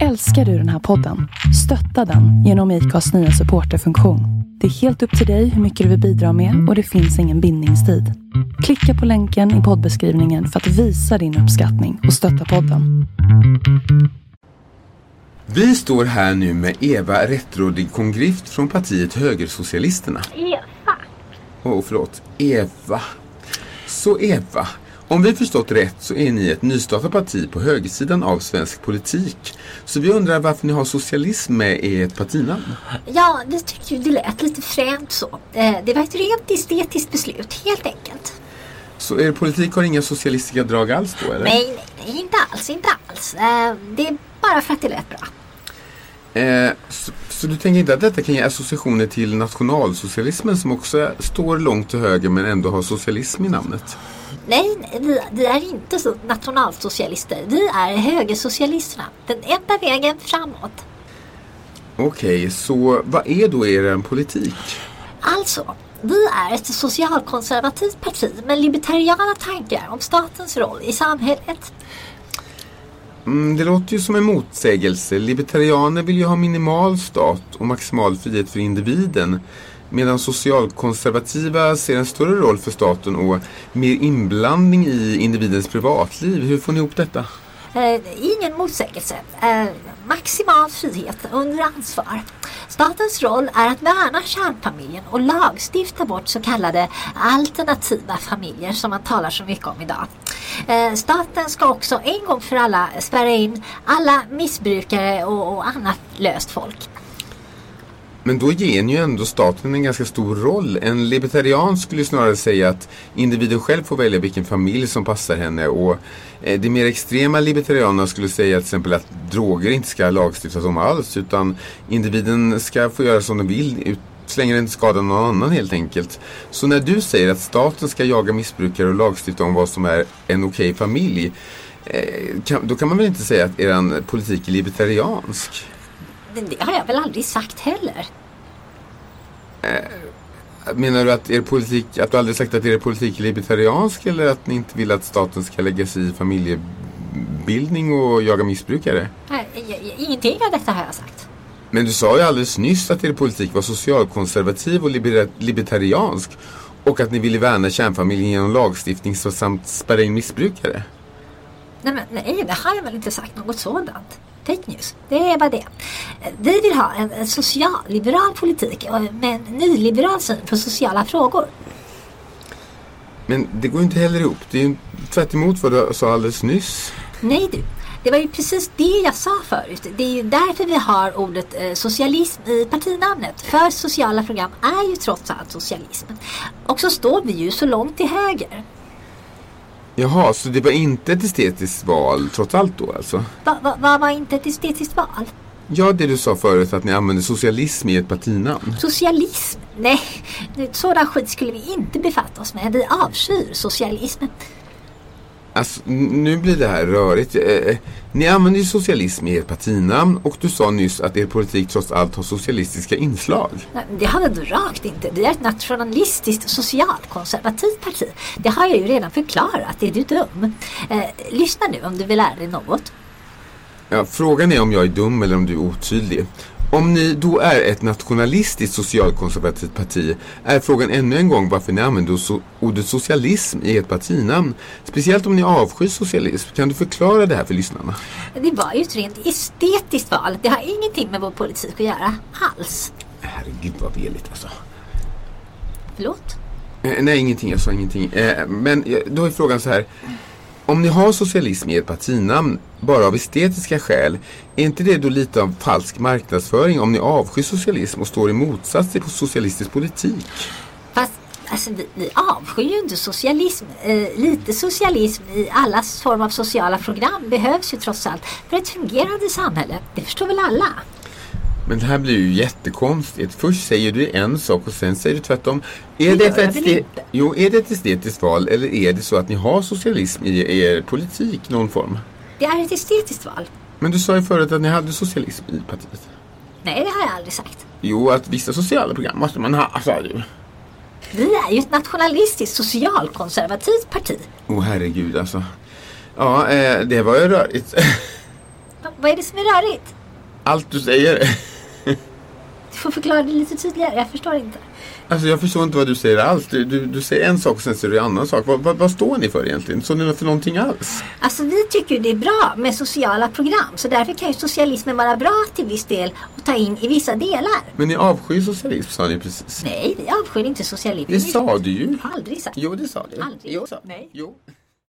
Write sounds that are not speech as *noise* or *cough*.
Älskar du den här podden? Stötta den genom IKAs nya supporterfunktion. Det är helt upp till dig hur mycket du vill bidra med och det finns ingen bindningstid. Klicka på länken i poddbeskrivningen för att visa din uppskattning och stötta podden. Vi står här nu med Eva Rättrådig Kongrift från partiet Högersocialisterna. Eva. Åh, oh, förlåt. Eva. Så Eva, om vi förstått rätt så är ni ett nystartat parti på högersidan av svensk politik. Så vi undrar varför ni har socialism med i ert partinamn? Ja, vi tyckte ju det lät lite fränt så. Eh, Det var ett rent estetiskt beslut, helt enkelt. Så er politik har inga socialistiska drag alls då eller? Nej, nej, nej, inte alls, inte alls. Eh, Det är bara för att det lät bra. Eh, så, så du tänker inte att detta kan ge associationer till nationalsocialismen som också står långt till höger men ändå har socialism i namnet? Nej, vi, vi är inte så nationalsocialister. Vi är högersocialisterna. Den enda vägen framåt. Okej, så vad är då er politik? Alltså, vi är ett socialkonservativt parti med libertariana tankar om statens roll i samhället. Mm, det låter ju som en motsägelse. Libertarianer vill ju ha minimal stat och maximal frihet för individen. Medan socialkonservativa ser en större roll för staten och mer inblandning i individens privatliv. Hur får ni ihop detta? Eh, ingen motsägelse. Eh, maximal frihet under ansvar. Statens roll är att värna kärnfamiljen och lagstifta bort så kallade alternativa familjer som man talar så mycket om idag. Eh, staten ska också en gång för alla spärra in alla missbrukare och, och annat löst folk. Men då ger ni ju ändå staten en ganska stor roll. En libertarian skulle ju snarare säga att individen själv får välja vilken familj som passar henne och eh, de mer extrema libertarianerna skulle säga till exempel att droger inte ska lagstiftas om alls utan individen ska få göra som den vill så länge den inte skadar någon annan helt enkelt. Så när du säger att staten ska jaga missbrukare och lagstifta om vad som är en okej familj eh, då kan man väl inte säga att er politik är libertariansk? Det har jag väl aldrig sagt heller. Menar du att er politik, att du aldrig sagt att er politik är libertariansk eller att ni inte vill att staten ska lägga sig i familjebildning och jaga missbrukare? Nej, Ingenting av detta har jag sagt. Men du sa ju alldeles nyss att er politik var socialkonservativ och liber- libertariansk och att ni ville värna kärnfamiljen genom lagstiftning samt spärra in missbrukare. Nej, men, nej, det har jag väl inte sagt något sådant. Fake news, det är bara det. Vi vill ha en, en socialliberal politik med en nyliberal syn på sociala frågor. Men det går ju inte heller ihop. Det är ju tvärt emot vad du sa alldeles nyss. Nej du, det var ju precis det jag sa förut. Det är ju därför vi har ordet eh, socialism i partinamnet. För sociala program är ju trots allt socialism. Och så står vi ju så långt till höger. Jaha, så det var inte ett estetiskt val trots allt då alltså? Vad va, va var inte ett estetiskt val? Ja, det du sa förut att ni använder socialism i ett partinamn. Socialism? Nej, sådan skit skulle vi inte befatta oss med. Vi avskyr socialism. Alltså, nu blir det här rörigt. Eh, ni använder ju socialism i ert partinamn och du sa nyss att er politik trots allt har socialistiska inslag. Nej, Det har vi rakt inte. Vi är ett nationalistiskt socialkonservativt parti. Det har jag ju redan förklarat. Är du dum? Eh, lyssna nu om du vill lära dig något. Ja, frågan är om jag är dum eller om du är otydlig. Om ni då är ett nationalistiskt socialkonservativt parti är frågan ännu en gång varför ni använder so- ordet socialism i ert partinamn. Speciellt om ni avskyr socialism. Kan du förklara det här för lyssnarna? Det var ju ett rent estetiskt val. Det har ingenting med vår politik att göra alls. Herregud vad veligt alltså. Förlåt? Eh, nej, ingenting. Jag sa ingenting. Eh, men eh, då är frågan så här. Om ni har socialism i ert partinamn bara av estetiska skäl, är inte det då lite av falsk marknadsföring om ni avskyr socialism och står i motsats till socialistisk politik? Fast alltså, vi, vi avskyr ju inte socialism. Eh, lite socialism i alla form av sociala program behövs ju trots allt för ett fungerande samhälle. Det förstår väl alla? Men det här blir ju jättekonstigt. Först säger du en sak och sen säger du tvärtom. Är Det det, ett jo, är det ett estetiskt val eller är det så att ni har socialism i er politik, någon form? Det är ett estetiskt val. Men du sa ju förut att ni hade socialism i partiet. Nej, det har jag aldrig sagt. Jo, att vissa sociala program måste man ha, sa du. Vi är ju ett nationalistiskt socialkonservativt parti. Åh oh, herregud alltså. Ja, eh, det var ju rörigt. Va- *laughs* Vad är det som är rörigt? Allt du säger. Får förklara det lite tydligare, jag förstår inte. Alltså jag förstår inte vad du säger alls. Du, du, du säger en sak och sen säger du en annan sak. Vad, vad, vad står ni för egentligen? Står ni för någonting alls? Alltså vi tycker det är bra med sociala program så därför kan ju socialismen vara bra till viss del och ta in i vissa delar. Men ni avskyr socialism sa ni precis. Nej, vi avskyr inte socialism. Det sa du ju. Aldrig sagt. Jo, det sa du. Aldrig. Jo, Nej. Jo.